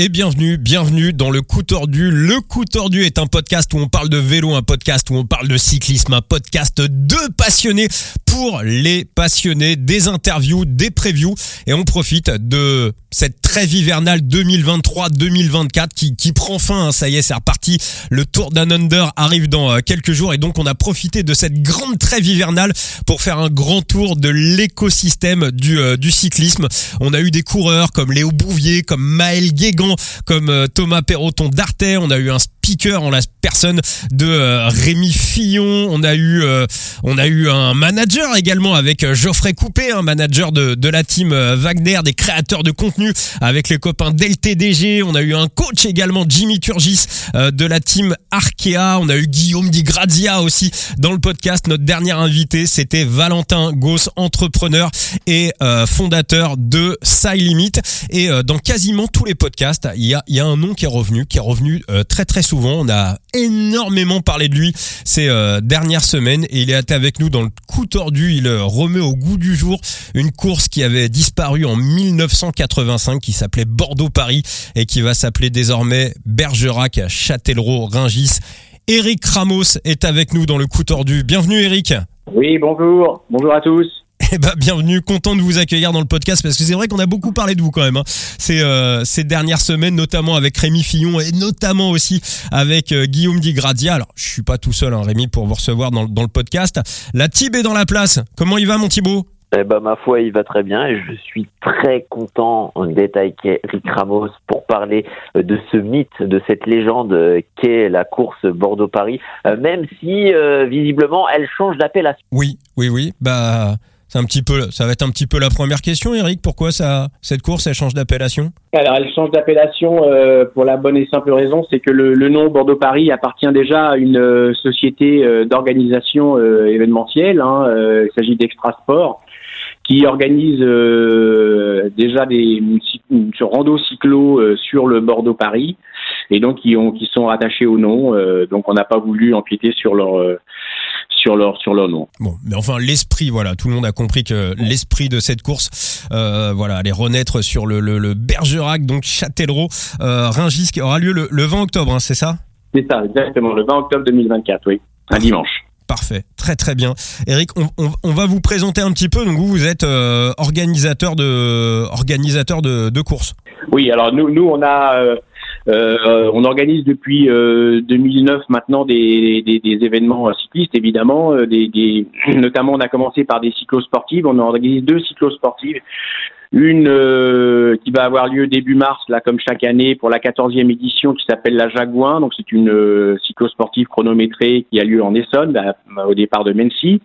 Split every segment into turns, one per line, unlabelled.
et bienvenue, bienvenue dans le coup tordu. Le coup tordu est un podcast où on parle de vélo, un podcast où on parle de cyclisme, un podcast de passionnés pour les passionnés, des interviews, des previews et on profite de cette trêve hivernale 2023-2024 qui, qui prend fin, hein. ça y est, c'est reparti. Le Tour d'un Under arrive dans euh, quelques jours et donc on a profité de cette grande trêve hivernale pour faire un grand tour de l'écosystème du, euh, du cyclisme. On a eu des coureurs comme Léo Bouvier, comme Maël Guégan, comme euh, Thomas Perroton d'Arte, on a eu un speaker en la personne de Rémi Fillon, on a eu on a eu un manager également avec Geoffrey Coupé, un manager de, de la team Wagner, des créateurs de contenu avec les copains d'LTDG, on a eu un coach également Jimmy Turgis de la team Arkea, on a eu Guillaume Di Grazia aussi dans le podcast. Notre dernier invité, c'était Valentin Gauss, entrepreneur et fondateur de Side Limit et dans quasiment tous les podcasts, il y a, il y a un nom qui est revenu, qui est revenu euh, très très souvent. On a énormément parlé de lui ces euh, dernières semaines et il est avec nous dans le coup. Il euh, remet au goût du jour une course qui avait disparu en 1985 qui s'appelait Bordeaux-Paris et qui va s'appeler désormais Bergerac, Châtellerault, Ringis. Eric Ramos est avec nous dans le coup tordu. Bienvenue Eric.
Oui, bonjour. Bonjour à tous.
Eh ben, bienvenue, content de vous accueillir dans le podcast parce que c'est vrai qu'on a beaucoup parlé de vous quand même hein. ces, euh, ces dernières semaines, notamment avec Rémi Fillon et notamment aussi avec euh, Guillaume Digradia. Alors, je suis pas tout seul, hein, Rémi, pour vous recevoir dans, dans le podcast. La Tib est dans la place. Comment il va, mon Thibaut?
Eh ben, ma foi, il va très bien et je suis très content d'être avec Eric Ramos pour parler euh, de ce mythe, de cette légende qu'est la course Bordeaux-Paris, même si visiblement elle change d'appellation.
Oui, oui, oui. Bah, c'est un petit peu, ça va être un petit peu la première question, Eric. Pourquoi ça, cette course, elle change d'appellation?
Alors, elle change d'appellation euh, pour la bonne et simple raison, c'est que le, le nom Bordeaux-Paris appartient déjà à une euh, société euh, d'organisation euh, événementielle. Hein, euh, il s'agit d'Extra Sport qui organise déjà des une, rando cyclo sur le Bordeaux-Paris et donc qui ont qui sont rattachés au nom. donc, on n'a pas voulu empiéter sur leur sur leur sur leur nom.
Bon, mais enfin l'esprit, voilà, tout le monde a compris que l'esprit de cette course, euh, voilà, allait renaître sur le, le, le Bergerac, donc Châtellerault, euh, Ringis, qui aura lieu le, le 20 octobre, hein, c'est ça?
C'est ça, exactement, le 20 octobre 2024, oui, un dimanche.
Parfait, très très bien. Eric, on, on, on, va vous présenter un petit peu. Donc vous, vous êtes euh, organisateur de organisateur de, de courses.
Oui, alors nous, nous on a euh, euh, on organise depuis euh, 2009 maintenant des, des, des, événements cyclistes, évidemment. Euh, des, des, notamment, on a commencé par des cyclosportives. On organise deux cyclosportives. Une euh, qui va avoir lieu début mars, là comme chaque année, pour la 14e édition qui s'appelle la Jaguin. Donc c'est une euh, cyclosportive chronométrée qui a lieu en Essonne, bah, au départ de Mency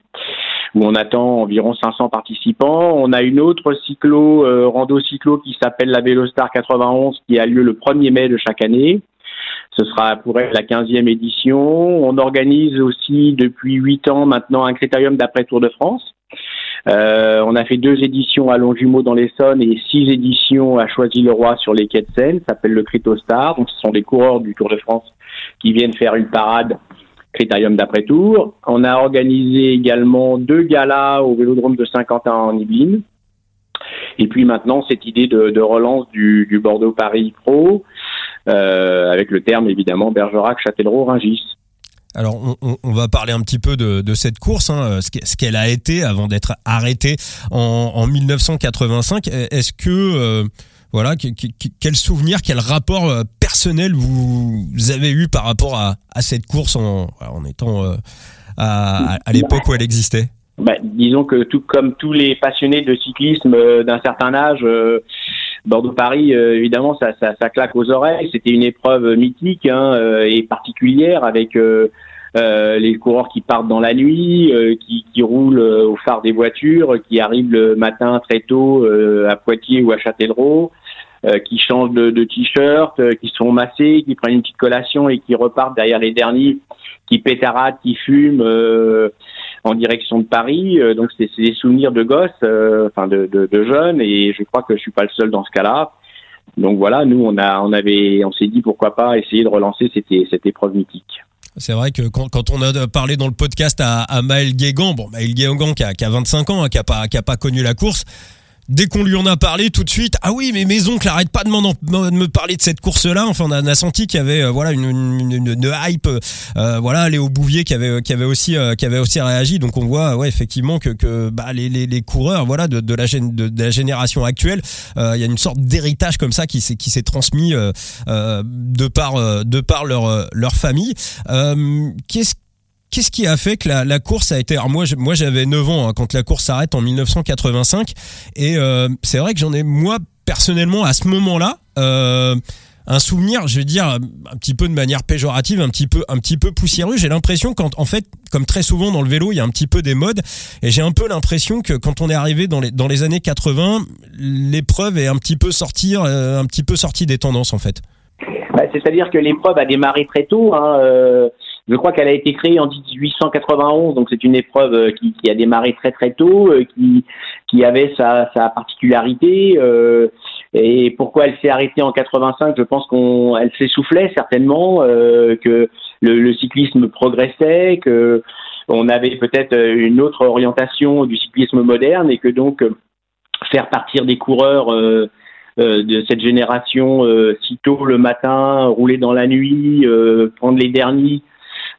où on attend environ 500 participants. On a une autre cyclo, euh, rando cyclo qui s'appelle la Vélostar 91 qui a lieu le 1er mai de chaque année. Ce sera pour elle la 15e édition. On organise aussi depuis 8 ans maintenant un critérium d'après Tour de France. Euh, on a fait deux éditions à Longjumeau dans l'Essonne et six éditions à Choisy-le-Roi sur les quais de Seine. Ça s'appelle le Critostar. Donc, ce sont des coureurs du Tour de France qui viennent faire une parade Critérium d'après-tour. On a organisé également deux galas au Vélodrome de Saint-Quentin en Yvelines. Et puis maintenant, cette idée de, relance du, Bordeaux-Paris Pro, euh, avec le terme évidemment Bergerac, Châtellerault, Ringis.
Alors, on, va parler un petit peu de, cette course, hein, ce qu'elle a été avant d'être arrêtée en, en 1985. Est-ce que euh, voilà, quel souvenir, quel rapport euh, personnel vous avez eu par rapport à, cette course en, étant euh, à, l'époque où elle existait?
Bah, Disons que tout comme tous les passionnés de cyclisme euh, d'un certain âge, euh, Bordeaux-Paris, évidemment, ça, ça, claque aux oreilles. C'était une épreuve mythique hein, et particulière avec les coureurs qui partent dans la nuit, qui, qui, roulent au phare des voitures, qui arrivent le matin très tôt à Poitiers ou à Châtellerault, euh, qui changent de, t-shirt, euh, qui sont massés, qui prennent une petite collation et qui repartent derrière les derniers, qui pétaradent, qui fument euh, en direction de Paris. donc c'est des souvenirs de gosses, enfin de, jeunes, et je crois que je suis pas le seul dans ce cas-là. Donc voilà, nous on a, on avait, on s'est dit pourquoi pas essayer de relancer cette, épreuve mythique.
C'est vrai que quand, on a parlé dans le podcast à, Maël Guégan, bon Maël Guégan qui a, qui a 25 ans, hein, qui a pas qui a pas connu la course, dès qu'on lui en a parlé tout de suite, ah oui, mais mes oncles arrêtent pas de, me parler de cette course-là. Enfin, on a, senti qu'il y avait euh, voilà une, hype. Euh, voilà, Léo Bouvier qui avait qui avait aussi euh, qui avait aussi réagi. Donc on voit ouais effectivement que que bah, les, les, les coureurs voilà de, de la de, de, la génération actuelle, euh, il y a une sorte d'héritage comme ça qui s'est qui s'est transmis de par de par leur leur famille. Qu'est-ce qu'est-ce qui a fait que la, course a été alors moi moi j'avais 9 ans hein, quand la course s'arrête en 1985 et euh, c'est vrai que j'en ai moi personnellement à ce moment-là euh, un souvenir, je vais dire un petit peu de manière péjorative, un petit peu un petit peu poussiéreux. J'ai l'impression quand en fait, comme très souvent dans le vélo, il y a un petit peu des modes et j'ai un peu l'impression que quand on est arrivé dans les dans les années 80, l'épreuve est un petit peu sortie euh, un petit peu sortie des tendances en fait.
Bah, c'est-à-dire que l'épreuve a démarré très tôt. Hein, euh, je crois qu'elle a été créée en 1891, donc c'est une épreuve euh, qui, qui, a démarré très très tôt, euh, qui, qui avait sa, sa particularité. Euh, et pourquoi elle s'est arrêtée en 85 Je pense qu'on, elle s'essoufflait certainement, euh, que le, le, cyclisme progressait, que on avait peut-être une autre orientation du cyclisme moderne, et que donc faire partir des coureurs euh, de cette génération euh, si tôt le matin, rouler dans la nuit, prendre les derniers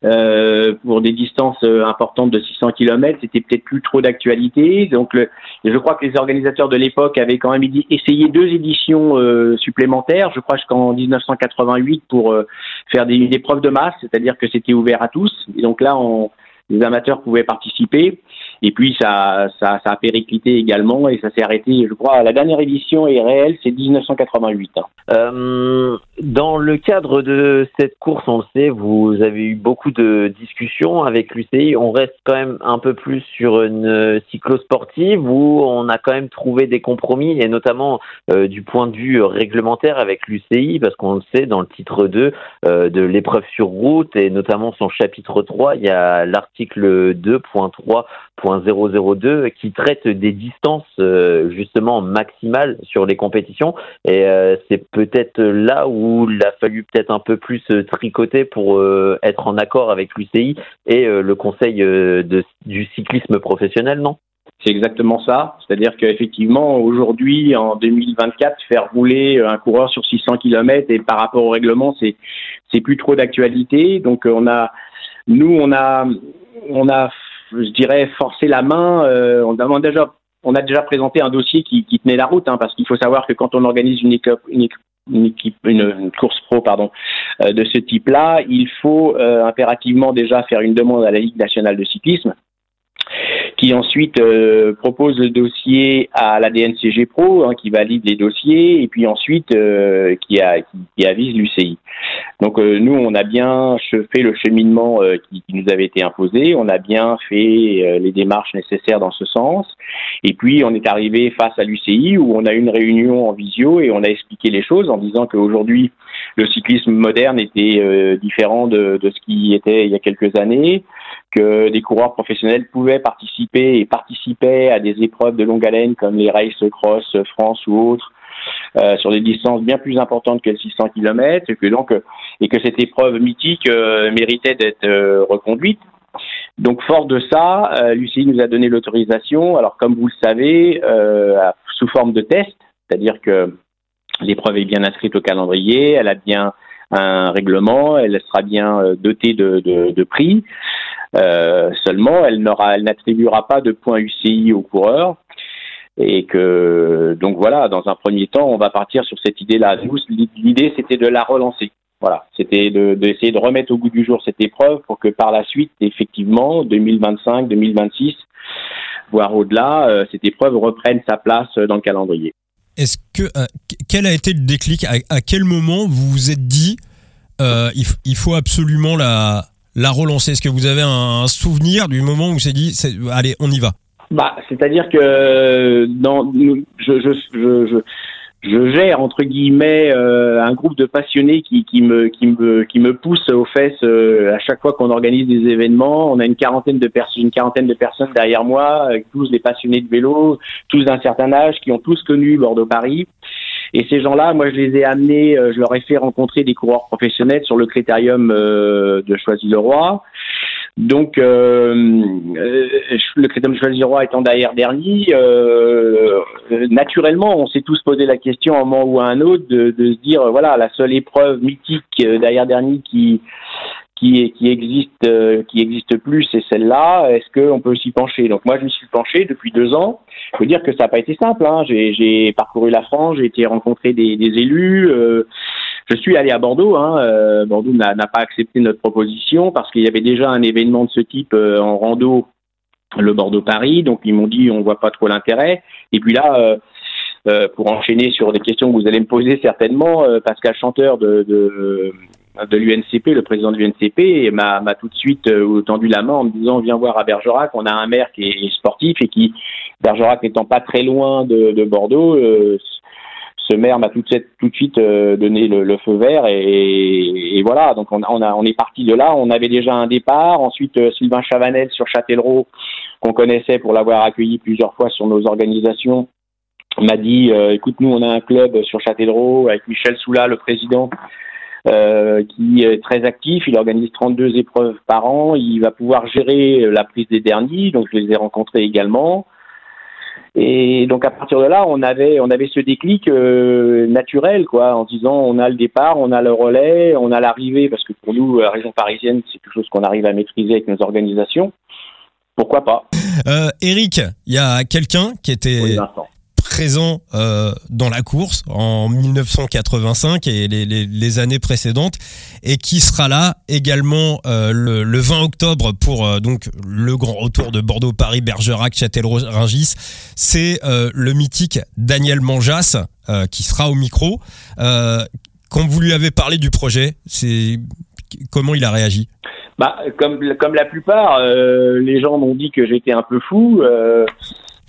euh, pour des distances euh, importantes de 600 km, c'était peut-être plus trop d'actualité. Donc, le, je crois que les organisateurs de l'époque avaient quand même essayé deux éditions euh, supplémentaires. Je crois jusqu'en 1988 pour euh, faire des, une épreuve de masse, c'est-à-dire que c'était ouvert à tous. Et donc là, on, les amateurs pouvaient participer. Et puis ça, a périclité également et ça s'est arrêté, je crois, la dernière édition est réelle, c'est 1988. Hein.
Euh, dans le cadre de cette course, on le sait, vous avez eu beaucoup de discussions avec l'UCI. On reste quand même un peu plus sur une cyclosportive où on a quand même trouvé des compromis et notamment euh, du point de vue réglementaire avec l'UCI parce qu'on le sait, dans le titre 2 euh, de l'épreuve sur route et notamment son chapitre 3, il y a l'article 2.3 002 qui traite des distances euh, justement maximales sur les compétitions et euh, c'est peut-être là où il a fallu peut-être un peu plus euh, tricoter pour être en accord avec l'UCI et le conseil du cyclisme professionnel, non?
C'est exactement ça. C'est-à-dire qu'effectivement, aujourd'hui, en 2024, faire rouler un coureur sur 600 km et par rapport au règlement, c'est c'est plus trop d'actualité. Donc, on a, nous, on a, on a je dirais, forcer la main. Euh, on, a déjà, on a déjà présenté un dossier qui, qui tenait la route, hein, parce qu'il faut savoir que quand on organise une équipe, une, une, équipe, une, course pro pardon, euh, de ce type-là, il faut euh, impérativement déjà faire une demande à la Ligue nationale de cyclisme qui ensuite euh, propose le dossier à la DNCG Pro, hein, qui valide les dossiers, et puis ensuite euh, qui, a, qui, avise l'UCI. Donc euh, nous, on a bien fait le cheminement qui, qui, nous avait été imposé, on a bien fait les démarches nécessaires dans ce sens, et puis on est arrivé face à l'UCI où on a eu une réunion en visio et on a expliqué les choses en disant qu'aujourd'hui le cyclisme moderne était différent de, de ce qui était il y a quelques années que des coureurs professionnels pouvaient participer et participaient à des épreuves de longue haleine comme les Race Cross France ou autres euh, sur des distances bien plus importantes que les 600 km et que donc et que cette épreuve mythique euh, méritait d'être euh, reconduite. Donc fort de ça, euh, Lucie nous a donné l'autorisation. Alors comme vous le savez, sous forme de test, c'est-à-dire que l'épreuve est bien inscrite au calendrier, elle a bien un règlement, elle sera bien dotée de, prix. Euh, seulement, elle n'aura, elle n'attribuera pas de points UCI aux coureurs. Et que donc voilà, dans un premier temps, on va partir sur cette idée-là. L'idée c'était de la relancer. Voilà, c'était d'essayer de, remettre au goût du jour cette épreuve pour que par la suite, effectivement, 2025, 2026, voire au-delà, euh, cette épreuve reprenne sa place dans le calendrier.
Est-ce que euh, quel a été le déclic? À, quel moment vous vous êtes dit il, faut absolument la la relancer? Est-ce que vous avez un, souvenir du moment où s'est dit, allez, on y va?
Bah, C'est-à-dire que dans, je, je, je, je, gère entre guillemets euh, un groupe de passionnés qui, qui me qui me qui me pousse aux fesses euh, à chaque fois qu'on organise des événements. On a une quarantaine de personnes, une quarantaine de personnes derrière moi, tous des passionnés de vélo, tous d'un certain âge, qui ont tous connu Bordeaux-Paris. Et ces gens-là, moi, je les ai amenés, euh, je leur ai fait rencontrer des coureurs professionnels sur le critérium euh, de Choisy-le-Roi. Donc, euh, euh, le Critérium de Choisir étant derrière dernier, euh, naturellement, on s'est tous posé la question à un moment ou à un autre de, de se dire, voilà, la seule épreuve mythique derrière dernier qui qui, qui existe qui existe plus, c'est celle-là. Est-ce qu'on peut s'y pencher? Donc moi, je me suis penché depuis deux ans. Je veux dire que ça n'a pas été simple. Hein. J'ai parcouru la France, j'ai été rencontrer des, des élus. Je suis allé à Bordeaux. Hein. Euh, Bordeaux n'a pas accepté notre proposition parce qu'il y avait déjà un événement de ce type euh, en rando, le Bordeaux-Paris. Donc ils m'ont dit on voit pas trop l'intérêt. Et puis là, euh, pour enchaîner sur des questions que vous allez me poser certainement, Pascal Chanteur de, de de l'UNCP, le président de l'UNCP, m'a tout de suite tendu la main en me disant viens voir à Bergerac, on a un maire qui est sportif et qui, Bergerac n'étant pas très loin de, de Bordeaux, ce maire m'a tout, de suite euh, donné le, feu vert et, voilà. Donc on est parti de là. On avait déjà un départ. Ensuite euh, Sylvain Chavanel sur Châtellerault qu'on connaissait pour l'avoir accueilli plusieurs fois sur nos organisations m'a dit euh, écoute nous on a un club sur Châtellerault avec Michel Soula le président qui est très actif, il organise 32 épreuves par an, il va pouvoir gérer la prise des derniers, donc je les ai rencontrés également. Et donc à partir de là, on avait on avait ce déclic euh, naturel quoi, en disant on a le départ, on a le relais, on a l'arrivée parce que pour nous la région parisienne c'est quelque chose qu'on arrive à maîtriser avec nos organisations. Pourquoi pas?
Euh, Eric, il y a quelqu'un qui était présent euh, dans la course en 1985 et les, années précédentes et qui sera là également euh, le, le, 20 octobre pour euh, donc le grand retour de Bordeaux, Paris, Bergerac, Châtellerault, Rungis. C'est le mythique Daniel Manjas qui sera au micro. quand vous lui avez parlé du projet, c'est comment il a réagi?
Bah, comme, comme la plupart, les gens m'ont dit que j'étais un peu fou.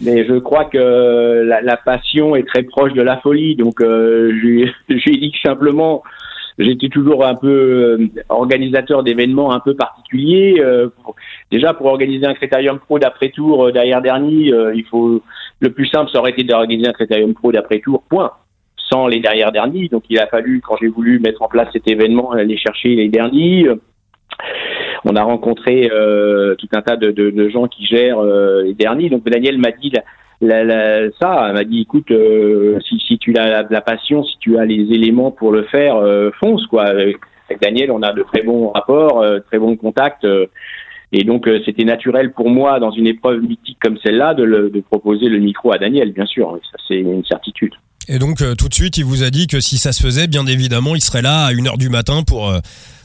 Mais je crois que la, la, passion est très proche de la folie. Donc, euh, j'ai dit que simplement, j'étais toujours un peu euh, organisateur d'événements un peu particuliers. Euh, déjà, pour organiser un critérium pro d'après-tour euh, derrière dernier, il faut le plus simple, ça aurait été d'organiser un critérium pro d'après-tour. Point. Sans les derrière derniers. Donc, il a fallu, quand j'ai voulu mettre en place cet événement, aller chercher les derniers on a rencontré euh, tout un tas de, de, de, gens qui gèrent euh, les derniers. Donc Daniel m'a dit la, la, ça, m'a dit écoute, euh, si, si, tu as la, passion, si tu as les éléments pour le faire, fonce quoi. Avec Daniel, on a de très bons rapports, très bons contacts. et donc, c'était naturel pour moi, dans une épreuve mythique comme celle-là, de, de, proposer le micro à Daniel, bien sûr. Ça, c'est une certitude.
Et donc, tout de suite, il vous a dit que si ça se faisait, bien évidemment, il serait là à 1h du matin pour...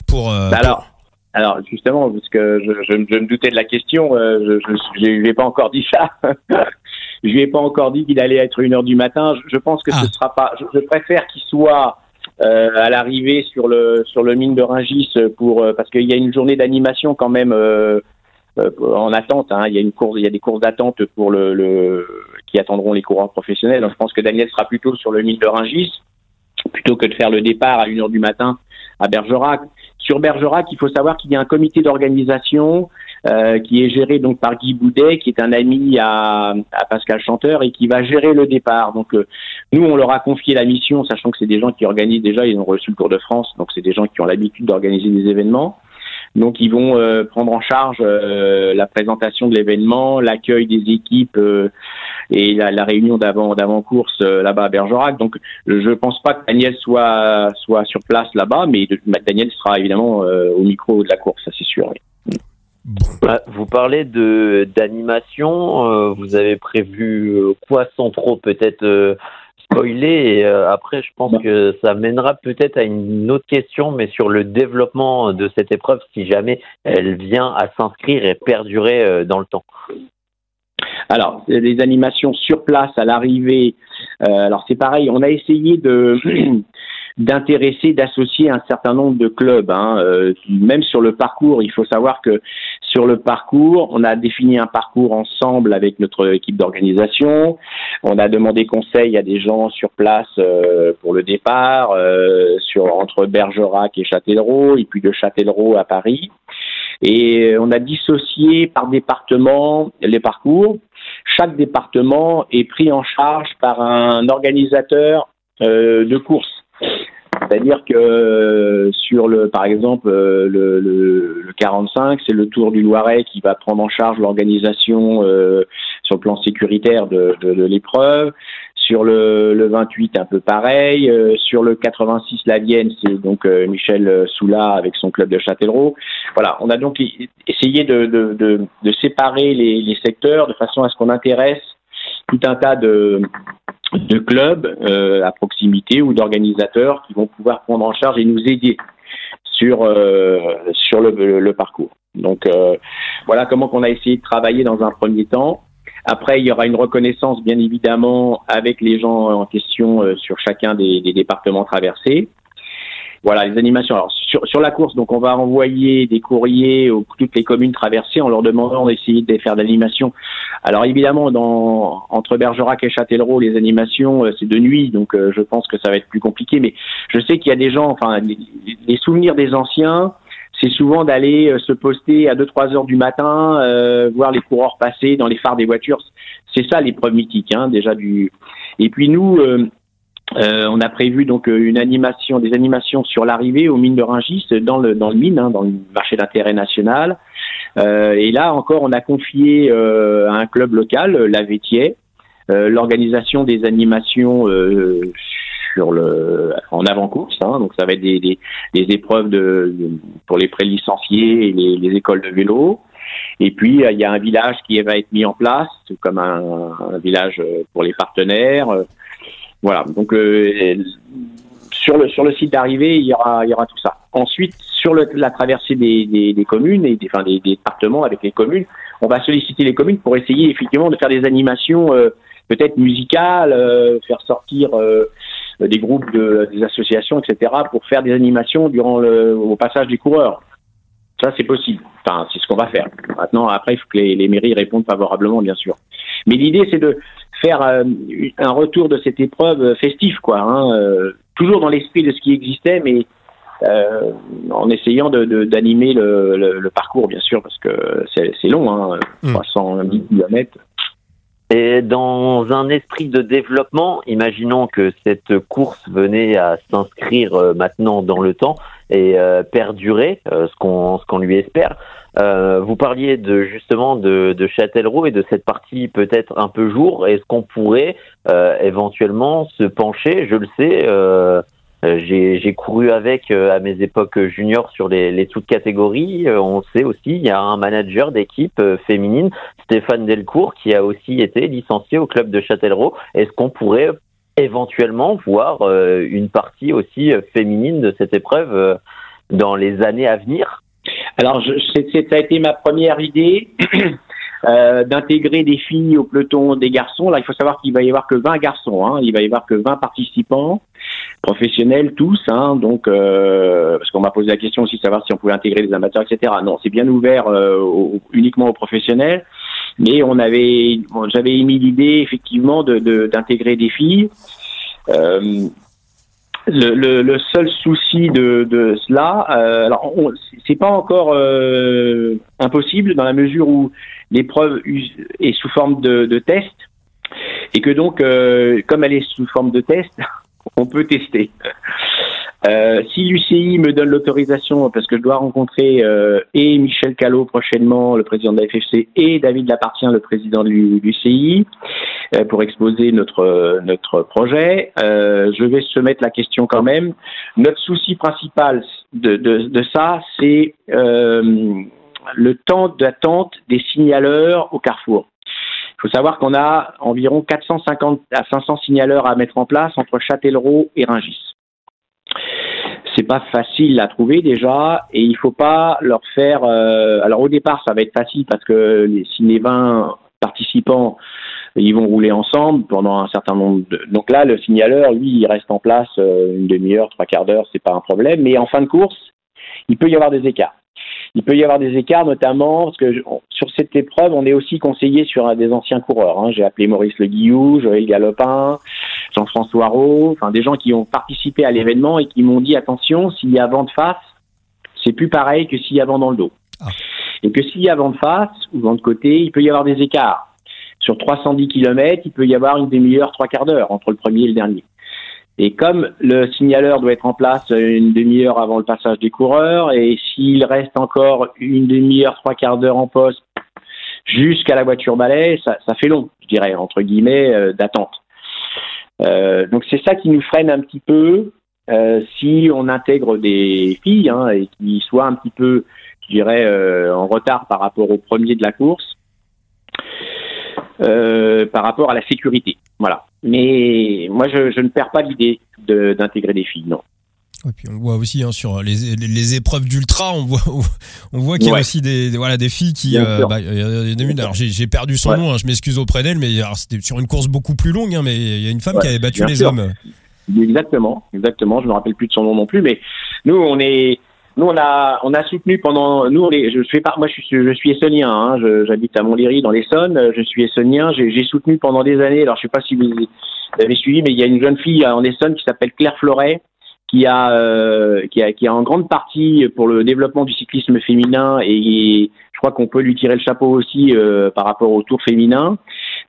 pour,
bah alors, alors justement, parce que je, je, je, me doutais de la question, euh, je ne lui ai pas encore dit ça. je lui ai pas encore dit qu'il allait être une heure du matin. Je, pense que ce ah. sera pas. Je, préfère qu'il soit euh, à l'arrivée sur le sur le mine de Ringis pour euh, parce qu'il y a une journée d'animation quand même euh, euh, en attente. Hein. Il y a une course, il y a des courses d'attente pour le, le qui attendront les coureurs professionnels. Donc, je pense que Daniel sera plutôt sur le mine de Ringis plutôt que de faire le départ à une heure du matin à Bergerac. Sur Bergerac, il faut savoir qu'il y a un comité d'organisation euh, qui est géré donc par Guy Boudet, qui est un ami à, à Pascal Chanteur et qui va gérer le départ. Donc euh, nous, on leur a confié la mission, sachant que c'est des gens qui organisent déjà, ils ont reçu le Tour de France, donc c'est des gens qui ont l'habitude d'organiser des événements. Donc ils vont euh, prendre en charge euh, la présentation de l'événement, l'accueil des équipes euh, et la, la réunion d'avant d'avant course là-bas à Bergerac. Donc je pense pas que Daniel soit soit sur place là-bas, mais Daniel sera évidemment au micro de la course, ça c'est sûr.
Bah, vous parlez de d'animation. vous avez prévu quoi sans trop peut-être spoiler. Et euh, après, je pense que ça mènera peut-être à une autre question, mais sur le développement de cette épreuve, si jamais elle vient à s'inscrire et perdurer euh, dans le temps.
Alors, les animations sur place à l'arrivée. Euh, alors c'est pareil, on a essayé de d'intéresser, d'associer un certain nombre de clubs. Hein. Euh, même sur le parcours, il faut savoir que sur le parcours, on a défini un parcours ensemble avec notre équipe d'organisation. On a demandé conseil à des gens sur place euh, pour le départ, euh, sur entre Bergerac et Châtellerault, et puis de Châtellerault à Paris. Et on a dissocié par département les parcours. Chaque département est pris en charge par un organisateur de course. C'est-à-dire que sur le, par exemple, le, le, le 45, c'est le Tour du Loiret qui va prendre en charge l'organisation euh, sur le plan sécuritaire de, de, de l'épreuve. Sur le, le 28, un peu pareil. Euh, sur le 86, la Vienne, c'est donc euh, Michel Soula avec son club de Châtellerault. Voilà, on a donc essayé de, de, de, de séparer les, les, secteurs de façon à ce qu'on intéresse tout un tas de, de clubs euh, à proximité ou d'organisateurs qui vont pouvoir prendre en charge et nous aider sur euh, sur le, le, parcours. Donc euh, voilà comment qu'on a essayé de travailler dans un premier temps. Après, il y aura une reconnaissance, bien évidemment, avec les gens en question euh, sur chacun des, des, départements traversés. Voilà, les animations. Alors, sur, sur la course, donc on va envoyer des courriers aux toutes les communes traversées en leur demandant d'essayer de faire d'animation. Alors évidemment, dans, entre Bergerac et Châtellerault, les animations, euh, c'est de nuit, donc euh, je pense que ça va être plus compliqué. Mais je sais qu'il y a des gens, enfin, les, les souvenirs des anciens, c'est souvent d'aller euh, se poster à 2-3 heures du matin, euh, voir les coureurs passer dans les phares des voitures. C'est ça l'épreuve mythique, hein, déjà du. Et puis nous, euh, euh, on a prévu donc une animation, des animations sur l'arrivée aux mines de Ringis dans le dans le mine, hein, dans le marché d'intérêt national. Euh, et là encore, on a confié euh, à un club local, la Vétier, l'organisation des animations sur le en avant-course. Hein, donc ça va être des, des, des épreuves de, de, pour les pré-licenciés et les, les, écoles de vélo. Et puis il y a un village qui va être mis en place comme un, un village pour les partenaires. Voilà. Donc euh, sur le sur le site d'arrivée, il y aura il y aura tout ça. Ensuite, sur la traversée des, des, communes et des, enfin, des, départements avec les communes, on va solliciter les communes pour essayer effectivement de faire des animations euh, peut-être musicales, euh, faire sortir des groupes de, des associations, etc., pour faire des animations durant le au passage des coureurs. Ça, c'est possible. Enfin, c'est ce qu'on va faire. Maintenant, après, il faut que les mairies répondent favorablement, bien sûr. Mais l'idée, c'est de faire euh, un retour de cette épreuve festive, quoi. Hein, euh, toujours dans l'esprit de ce qui existait, mais euh, en essayant d'animer de, de, le, le, le, parcours, bien sûr, parce que c'est long, hein, mmh. 310 km.
Et dans un esprit de développement, imaginons que cette course venait à s'inscrire maintenant dans le temps et euh, perdurer, euh, ce qu'on ce qu'on lui espère. Euh, vous parliez de justement de, de Châtellerault et de cette partie peut-être un peu jour. Est-ce qu'on pourrait euh, éventuellement se pencher? Je le sais, euh, j'ai couru avec à mes époques juniors sur les, les toutes catégories. on sait aussi, il y a un manager d'équipe féminine, Stéphane Delcourt, qui a aussi été licencié au club de Châtellerault. Est-ce qu'on pourrait éventuellement voir une partie aussi féminine de cette épreuve dans les années à venir?
Alors, je, ça a été ma première idée euh, d'intégrer des filles au peloton des garçons. Là, il faut savoir qu'il va y avoir que 20 garçons. Hein. Il va y avoir que 20 participants professionnels tous. Hein. Donc, euh, parce qu'on m'a posé la question aussi de savoir si on pouvait intégrer des amateurs, etc. Non, c'est bien ouvert euh, au, uniquement aux professionnels. Mais on avait, j'avais émis l'idée effectivement d'intégrer de, des filles. Le, le, le, seul souci de, de cela, euh, alors c'est pas encore euh, impossible dans la mesure où l'épreuve est sous forme de, de, test et que donc, euh, comme elle est sous forme de test, on peut tester. Euh, si l'UCI me donne l'autorisation, parce que je dois rencontrer euh, et Michel Callot prochainement, le président de la FFC, et David Lapartien, le président de l'UCI, euh, pour exposer notre notre projet, je vais se mettre la question quand même. Notre souci principal de, de, ça, c'est le temps d'attente des signaleurs au carrefour. Il faut savoir qu'on a environ 450 à 500 signaleurs à mettre en place entre Châtellerault et Ringis c'est pas facile à trouver déjà et il faut pas leur faire euh, alors au départ ça va être facile parce que les, si les 20 participants ils vont rouler ensemble pendant un certain nombre de donc là le signaleur lui il reste en place euh, une demi-heure trois quarts d'heure c'est pas un problème mais en fin de course il peut y avoir des écarts il peut y avoir des écarts, notamment parce que sur cette épreuve, on est aussi conseillé sur des anciens coureurs. Hein. J'ai appelé Maurice Le Guillou, Joël Galopin, Jean-François Rowe, enfin des gens qui ont participé à l'événement et qui m'ont dit attention, s'il y a vent de face, c'est plus pareil que s'il y a vent dans le dos. Ah. Et que s'il y a vent de face ou vent de côté, il peut y avoir des écarts. Sur 310 km, il peut y avoir une demi-heure, trois quarts d'heure entre le premier et le dernier. Et comme le signaleur doit être en place une demi-heure avant le passage des coureurs, et s'il reste encore une demi-heure, trois quarts d'heure en poste jusqu'à la voiture balai, ça, ça, fait long, je dirais, entre guillemets, euh, d'attente. Euh, donc c'est ça qui nous freine un petit peu euh, si on intègre des filles hein, et qui soient un petit peu, je dirais, euh, en retard par rapport au premier de la course, euh, par rapport à la sécurité. Voilà. Mais moi, je, je ne perds pas l'idée d'intégrer des filles, non.
Et puis on voit aussi hein, sur les, les, épreuves d'ultra, on voit on voit qu'il y a aussi des, voilà des filles qui euh, bah, alors j'ai perdu son nom, hein, je m'excuse auprès d'elle, mais c'était sur une course beaucoup plus longue, hein, mais il y a une femme qui avait battu les hommes.
Exactement, exactement. Je me rappelle plus de son nom non plus, mais nous on est nous on a on a soutenu pendant nous on est, je fais pas moi je suis je suis essonien hein, j'habite à Montlhéry dans l'Essonne. Je suis essonien j'ai soutenu pendant des années. Alors je sais pas si vous avez suivi mais il y a une jeune fille en Essonne qui s'appelle Claire Floret qui a, euh, qui a qui a en grande partie pour le développement du cyclisme féminin et je crois qu'on peut lui tirer le chapeau aussi euh, par rapport au tour féminin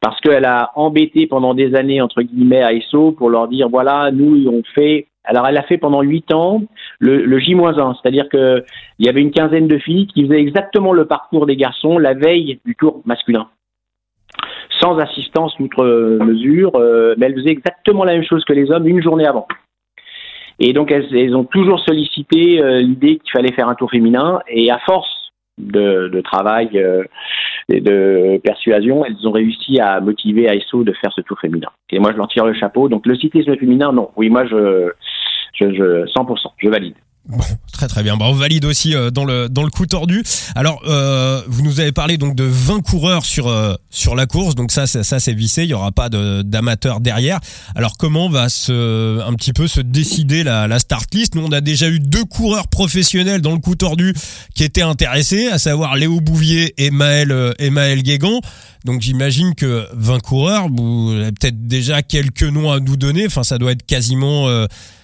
parce qu'elle a embêté pendant des années entre guillemets ESSO pour leur dire voilà nous on fait alors elle a fait pendant huit ans le, le J-1, c'est-à-dire que il y avait une quinzaine de filles qui faisaient exactement le parcours des garçons la veille du tour masculin sans assistance outre mesure, euh, mais elles faisaient exactement la même chose que les hommes une journée avant. Et donc elles, ont toujours sollicité euh, l'idée qu'il fallait faire un tour féminin. Et à force de, travail euh, et de persuasion, elles ont réussi à motiver ASO de faire ce tour féminin. Et moi, je leur tire le chapeau. Donc le cyclisme féminin, non. Oui, moi, je, je, je 100%, je valide.
Bon, très très bien. Bon, on valide aussi euh, dans le dans le coup tordu. Alors, euh, vous nous avez parlé donc de 20 coureurs sur euh, sur la course, donc ça ça, ça c'est vissé. Il y aura pas d'amateurs derrière. Alors, comment va se un petit peu se décider la, la start list? Nous, on a déjà eu deux coureurs professionnels dans le coup tordu qui étaient intéressés, à savoir Léo Bouvier et Maël et Maël Guégan. Donc, j'imagine que 20 coureurs, vous avez peut-être déjà quelques noms à nous donner. Enfin, ça doit être quasiment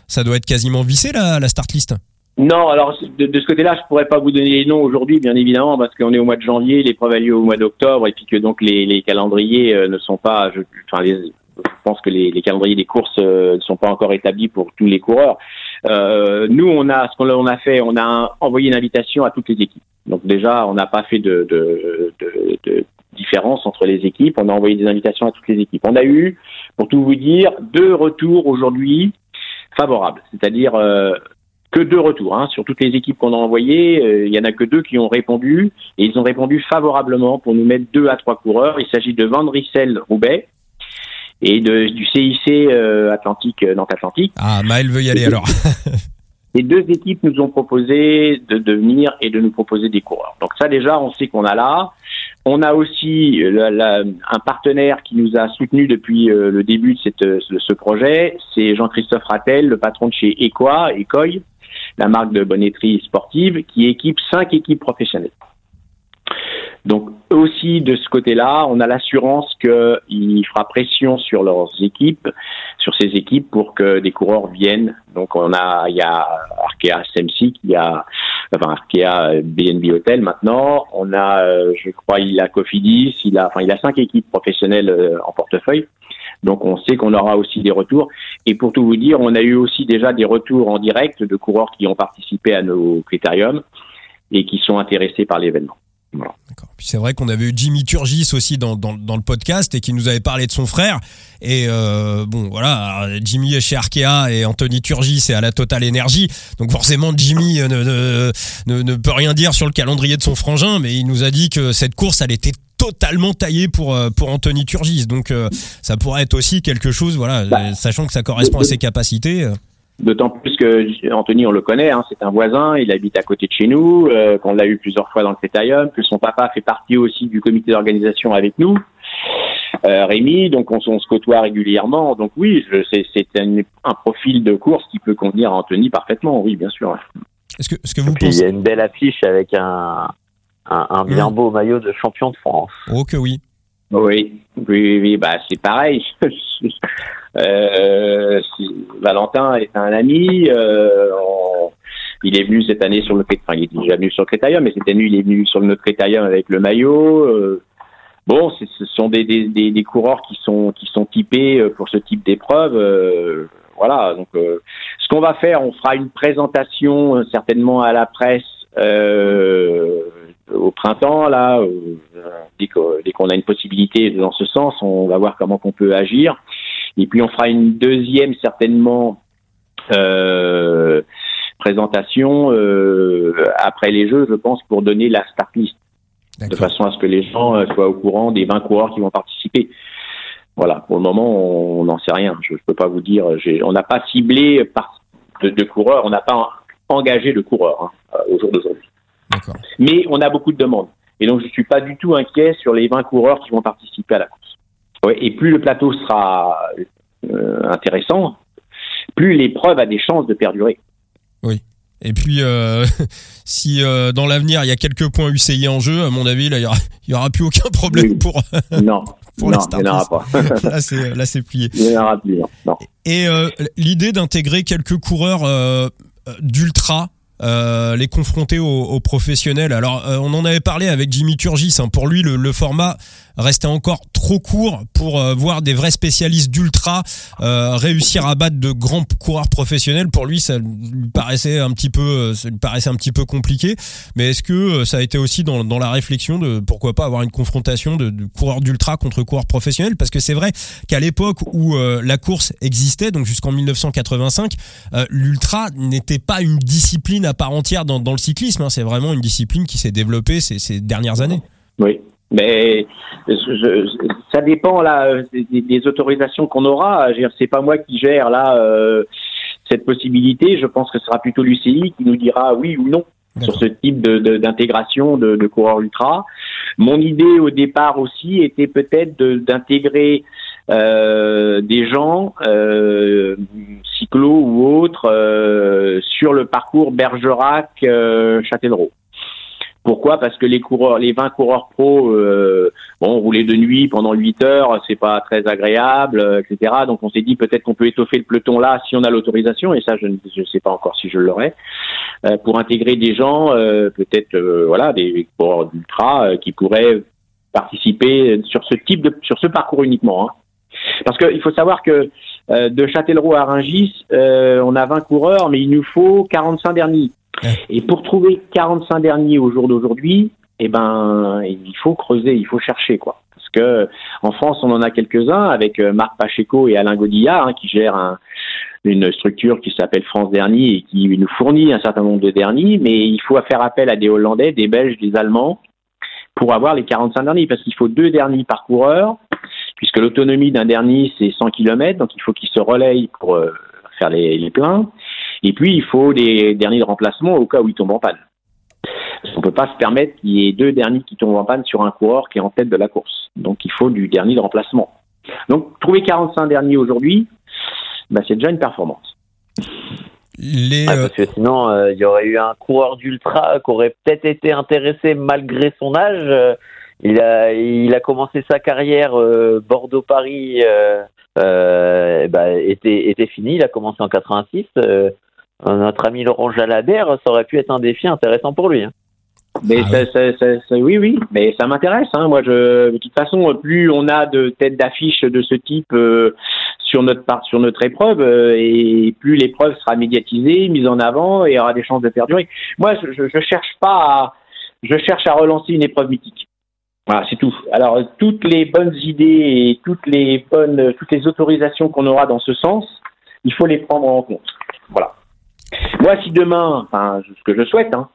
ça doit être quasiment vissé la, la start list.
Non, alors de, ce côté-là, je pourrais pas vous donner les noms aujourd'hui, bien évidemment, parce qu'on est au mois de janvier, l'épreuve a lieu au mois d'octobre, et puis que donc les, les calendriers euh, ne sont pas, je, enfin, les, je pense que les, les, calendriers des courses euh, ne sont pas encore établis pour tous les coureurs. Euh, nous, on a ce qu'on a fait, on a envoyé une invitation à toutes les équipes. Donc déjà, on n'a pas fait de, de, de, de, différence entre les équipes. On a envoyé des invitations à toutes les équipes. On a eu, pour tout vous dire, deux retours aujourd'hui favorables, c'est-à-dire euh, que deux retours. Hein. Sur toutes les équipes qu'on a envoyées, euh, il y en a que deux qui ont répondu, et ils ont répondu favorablement pour nous mettre deux à trois coureurs. Il s'agit de Van Rissel Roubaix et de, du CIC euh, Atlantique euh, Nantes Atlantique.
Ah, Maël veut y aller alors.
Les deux équipes nous ont proposé de, de, venir et de nous proposer des coureurs. Donc ça déjà, on sait qu'on a là. On a aussi un partenaire qui nous a soutenu depuis le début de, de ce projet, c'est Jean-Christophe Rattel, le patron de chez Equa, Ecoy, la marque de bonnetterie sportive, qui équipe cinq équipes professionnelles. Donc aussi de ce côté-là, on a l'assurance qu'il fera pression sur leurs équipes, sur ces équipes pour que des coureurs viennent. Donc on a, il y a Arkea SMC, il y a enfin Arkea BNB Hotel maintenant. On a, euh, je crois, il a Cofidis, il a, enfin il a cinq équipes professionnelles euh, en portefeuille. Donc on sait qu'on aura aussi des retours. Et pour tout vous dire, on a eu aussi déjà des retours en direct de coureurs qui ont participé à nos critériums et qui sont intéressés par l'événement. Voilà.
Puis c'est vrai qu'on avait eu Jimmy Turgis aussi dans, dans, dans, le podcast et qui nous avait parlé de son frère. Et euh, bon, voilà, Jimmy est chez Arkea et Anthony Turgis est à la Total Énergie. Donc forcément, Jimmy ne, ne, ne, ne, peut rien dire sur le calendrier de son frangin, mais il nous a dit que cette course, elle était totalement taillé pour euh, pour Anthony Turgis. Donc euh, ça pourrait être aussi quelque chose, voilà, bah, sachant que ça correspond à ses capacités. Euh.
D'autant plus que Anthony, on le connaît, hein, c'est un voisin, il habite à côté de chez nous, qu'on l'a eu plusieurs fois dans le critérium, que son papa fait partie aussi du comité d'organisation avec nous. Rémi, donc on, se côtoie régulièrement. Donc oui, c'est un, un, profil de course qui peut convenir à Anthony parfaitement, oui, bien sûr.
Est-ce que, est-ce que vous
pensez... Il y a une belle affiche avec un, un, bien mmh. beau maillot de champion de France.
Oh que oui.
Oui, oui, oui, bah c'est pareil. euh, Valentin est un ami. Euh, il est venu cette année sur le enfin, il est déjà venu sur le Crétarium, mais cette année il est venu sur notre Crétarium avec le maillot. Euh, bon, ce sont des, des, des, des, coureurs qui sont qui sont typés euh, pour ce type d'épreuve. Euh, voilà. Donc, ce qu'on va faire, on fera une présentation certainement à la presse au printemps, là, dès qu'on a une possibilité dans ce sens, on va voir comment on peut agir. Et puis on fera une deuxième certainement euh, présentation euh, après les Jeux, je pense, pour donner la start list, de façon à ce que les gens euh, soient au courant des 20 coureurs qui vont participer. Voilà, pour le moment, on n'en sait rien. Je ne peux pas vous dire. On n'a pas ciblé par de, coureurs, on n'a pas engagé de coureurs hein, au jour d'aujourd'hui. Mais on a beaucoup de demandes. Et donc, je ne suis pas du tout inquiet sur les 20 coureurs qui vont participer à la course. Ouais, et plus le plateau sera euh, intéressant, plus l'épreuve a des chances de perdurer.
Oui. Et puis, euh, si euh, dans l'avenir il y a quelques points UCI en jeu, à mon avis, là, il y aura, plus aucun problème pour.
non, pour non, il n'y en aura pas.
là, c'est là, c'est plié.
Il n'y en aura plus. Non.
Et l'idée d'intégrer quelques coureurs d'ultra euh, les confronter aux, professionnels. Alors, euh, on en avait parlé avec Jimmy Turgis. Hein. Pour lui, le, format restait encore trop court pour euh, voir des vrais spécialistes d'ultra réussir à battre de grands coureurs professionnels. Pour lui, ça lui paraissait un petit peu, ça lui paraissait un petit peu compliqué. Mais est-ce que ça a été aussi dans, dans la réflexion de pourquoi pas avoir une confrontation de, coureurs d'ultra contre coureurs professionnels? Parce que c'est vrai qu'à l'époque où la course existait, donc jusqu'en 1985, l'ultra n'était pas une discipline à part entière dans, le cyclisme. Hein. C'est vraiment une discipline qui s'est développée ces, dernières années.
Oui, mais ça dépend là des, autorisations qu'on aura. C'est pas moi qui gère là euh, cette possibilité. Je pense que ce sera plutôt l'UCI qui nous dira oui ou non sur ce type d'intégration de, de, coureurs ultra. Mon idée au départ aussi était peut-être d'intégrer euh, des gens, euh, cyclo ou autres, euh, sur le parcours Bergerac-Châtellerault. Pourquoi? Parce que les coureurs, les 20 coureurs pro, euh, bon, rouler de nuit pendant 8 heures, c'est pas très agréable, etc. Donc on s'est dit peut-être qu'on peut étoffer le peloton là si on a l'autorisation, et ça je ne sais pas encore si je l'aurai, pour intégrer des gens, peut-être voilà, des coureurs d'ultra qui pourraient participer sur ce type de, sur ce parcours uniquement. Hein. Parce qu'il faut savoir que euh, de Châtellerault à Rungis, euh, on a 20 coureurs, mais il nous faut 45 derniers. Et pour trouver 45 derniers au jour d'aujourd'hui, eh ben, il faut creuser, il faut chercher, quoi. Parce que en France, on en a quelques-uns avec euh, Marc Pacheco et Alain Godillard hein, qui gèrent une structure qui s'appelle France Dernier et qui nous fournit un certain nombre de derniers, mais il faut faire appel à des Hollandais, des Belges, des Allemands pour avoir les 45 derniers, parce qu'il faut deux derniers par coureur puisque l'autonomie d'un dernier, c'est 100 km, donc il faut qu'il se relaye pour euh, faire les, les, pleins. Et puis, il faut des derniers de remplacement au cas où il tombe en panne. On ne peut pas se permettre qu'il y ait deux derniers qui tombent en panne sur un coureur qui est en tête de la course. Donc, il faut du dernier de remplacement. Donc, trouver 45 derniers aujourd'hui, bah, c'est déjà une performance.
Les, parce euh, que sinon, euh, il y aurait eu un coureur d'ultra qui aurait peut-être été intéressé malgré son âge. Il a, il a commencé sa carrière euh, Bordeaux-Paris, euh, euh, bah, était, était fini. Il a commencé en 86. Euh, notre ami Laurent Jalabert, ça aurait pu être un défi intéressant pour lui. Hein.
Mais ah ça, ça, ça, oui, oui, mais ça m'intéresse. Hein. Moi, je, de toute façon, plus on a de têtes d'affiche de ce type euh, sur notre part, sur notre épreuve, euh, et plus l'épreuve sera médiatisée, mise en avant, et aura des chances de perdurer. Moi, je, je, je cherche pas à, je cherche à relancer une épreuve mythique. Voilà, c'est tout. Alors toutes les bonnes idées et toutes les bonnes, toutes les autorisations qu'on aura dans ce sens, il faut les prendre en compte. Voilà. Moi, si demain, enfin, ce que je souhaite, hein,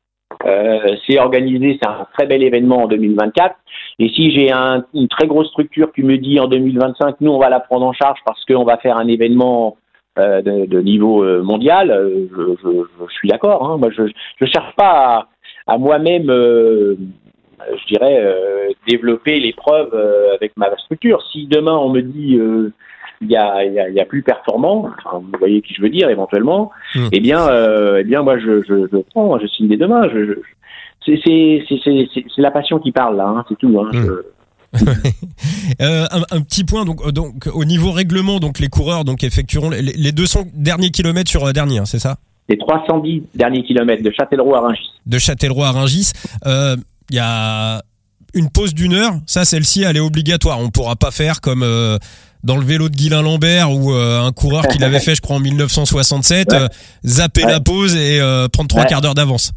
euh, c'est organiser, c'est un très bel événement en 2024. Et si j'ai un, une très grosse structure qui me dit en 2025, nous on va la prendre en charge parce qu'on va faire un événement euh, de, niveau euh, mondial, je, suis d'accord. Hein. Moi, je ne cherche pas à, moi-même je dirais, développer l'épreuve avec ma structure. Si demain on me dit il y a, y, a, y a, plus performant, vous voyez qui je veux dire éventuellement, hmm. eh bien, euh, eh bien moi je, je, je, prends, je signe des. Je, je c'est la passion qui parle là, hein, c'est tout. Hein, hmm.
euh, un, un, petit point donc donc au niveau règlement donc les coureurs donc effectueront les, les 200 derniers kilomètres sur dernier hein, c'est ça?
Les 310 derniers kilomètres de Châtellerault à Rungis.
De Châtellerault à Rungis. Euh, il y a une pause d'une heure. Ça, celle-ci, elle est obligatoire. On pourra pas faire comme euh, dans le vélo de Guilain Lambert ou un coureur qui l'avait fait, je crois, en 1967, zapper la pause et prendre trois quarts d'heure d'avance.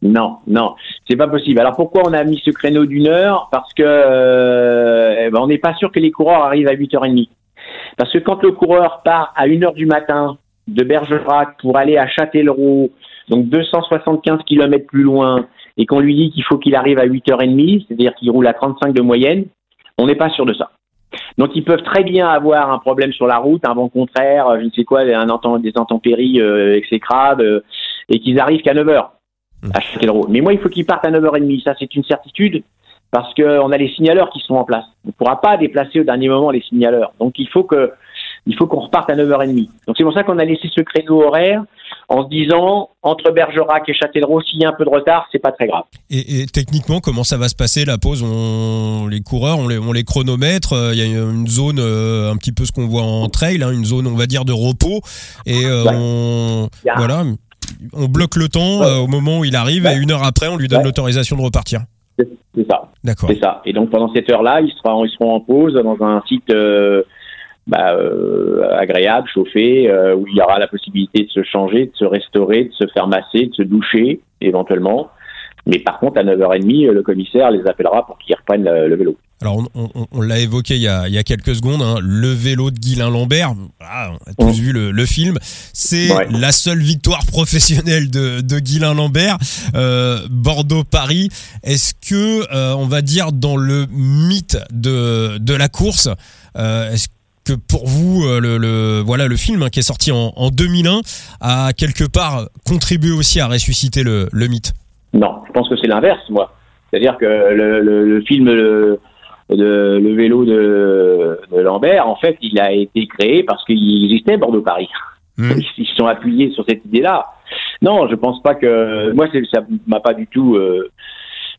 Non, non, c'est pas possible. Alors pourquoi on a mis ce créneau d'une heure? Parce que eh ben, on n'est pas sûr que les coureurs arrivent à 8h30. Parce que quand le coureur part à 1h du matin de Bergerac pour aller à Châtellerault, donc 275 km plus loin, et qu'on lui dit qu'il faut qu'il arrive à 8h30, c'est-à-dire qu'il roule à 35 de moyenne, on n'est pas sûr de ça. Donc ils peuvent très bien avoir un problème sur la route, un vent contraire, je ne sais quoi, un des intempéries euh, exécrables, euh, et qu'ils arrivent qu'à 9h à Châtellerault. Mais moi, il faut qu'ils partent à 9h30, ça c'est une certitude, parce qu'on a les signaleurs qui sont en place. On ne pourra pas déplacer au dernier moment les signaleurs. Donc il faut que il faut qu'on reparte à 9h30. Donc c'est pour ça qu'on a laissé ce créneau horaire en se disant entre Bergerac et Châtellerault, s'il y a un peu de retard, c'est pas très grave.
Et, techniquement, comment ça va se passer la pause? On, Les coureurs, on les, on les chronomètre. Euh, il y a une zone euh, un petit peu ce qu'on voit en trail, hein, une zone on va dire de repos, et euh, on voilà, on bloque le temps au moment où il arrive, et une heure après, on lui donne l'autorisation de repartir.
C'est ça. D'accord. C'est ça. Et donc pendant cette heure-là, ils seront, ils seront en pause dans un site bah, euh, agréable, chauffé, euh, où il y aura la possibilité de se changer, de se restaurer, de se faire masser, de se doucher éventuellement. Mais par contre, à 9h30, le commissaire les appellera pour qu'ils reprennent le, vélo.
Alors, on, l'a évoqué il y, a, il y, a, quelques secondes, hein, le vélo de Guylain Lambert. on a tous vu le, le film. C'est la seule victoire professionnelle de, de Guylain Lambert, euh, Bordeaux-Paris. Est-ce que, euh, on va dire, dans le mythe de, de la course, euh, est-ce que pour vous, euh, le, voilà le film hein, qui est sorti en, 2001 a quelque part contribué aussi à ressusciter le, mythe
Non, je pense que c'est l'inverse, moi. C'est-à-dire que le, film le, le, vélo de, Lambert, en fait, il a été créé parce qu'il existait Bordeaux-Paris. Hmm. Ils se sont appuyés sur cette idée-là. Non, je pense pas que moi, ça m'a pas du tout. Euh,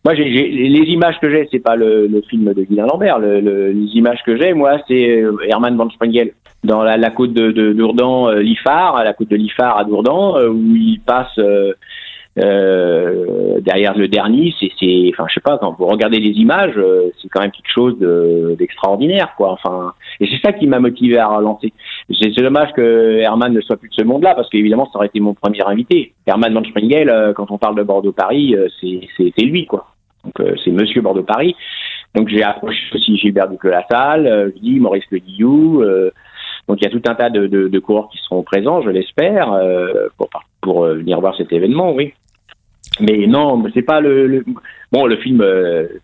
moi, j'ai, les images que j'ai, c'est pas le, le, film de Guylain Lambert. Le, les images que j'ai, moi, c'est euh, Herman van Sprengel dans la, la côte de, de Dourdan, euh, à la côte de Lifar à Dourdan, euh, où il passe euh, euh, derrière le dernier. C'est, enfin, je sais pas, quand vous regardez les images, c'est quand même quelque chose de, d'extraordinaire, quoi. Enfin, et c'est ça qui m'a motivé à relancer. C'est, dommage que Herman ne soit plus de ce monde-là, parce qu'évidemment, ça aurait été mon premier invité. Herman van Sprengel, quand on parle de Bordeaux-Paris, c'est, c'est, lui, quoi. Donc euh, c'est Monsieur Bordeaux-Paris. Donc j'ai approché aussi Gilbert Duclos-Lassalle, euh, dis Maurice Le Guillou. Euh, donc il y a tout un tas de, de, de coureurs qui seront présents, je l'espère, pour, pour venir voir cet événement, oui. Mais non, c'est pas le, bon le film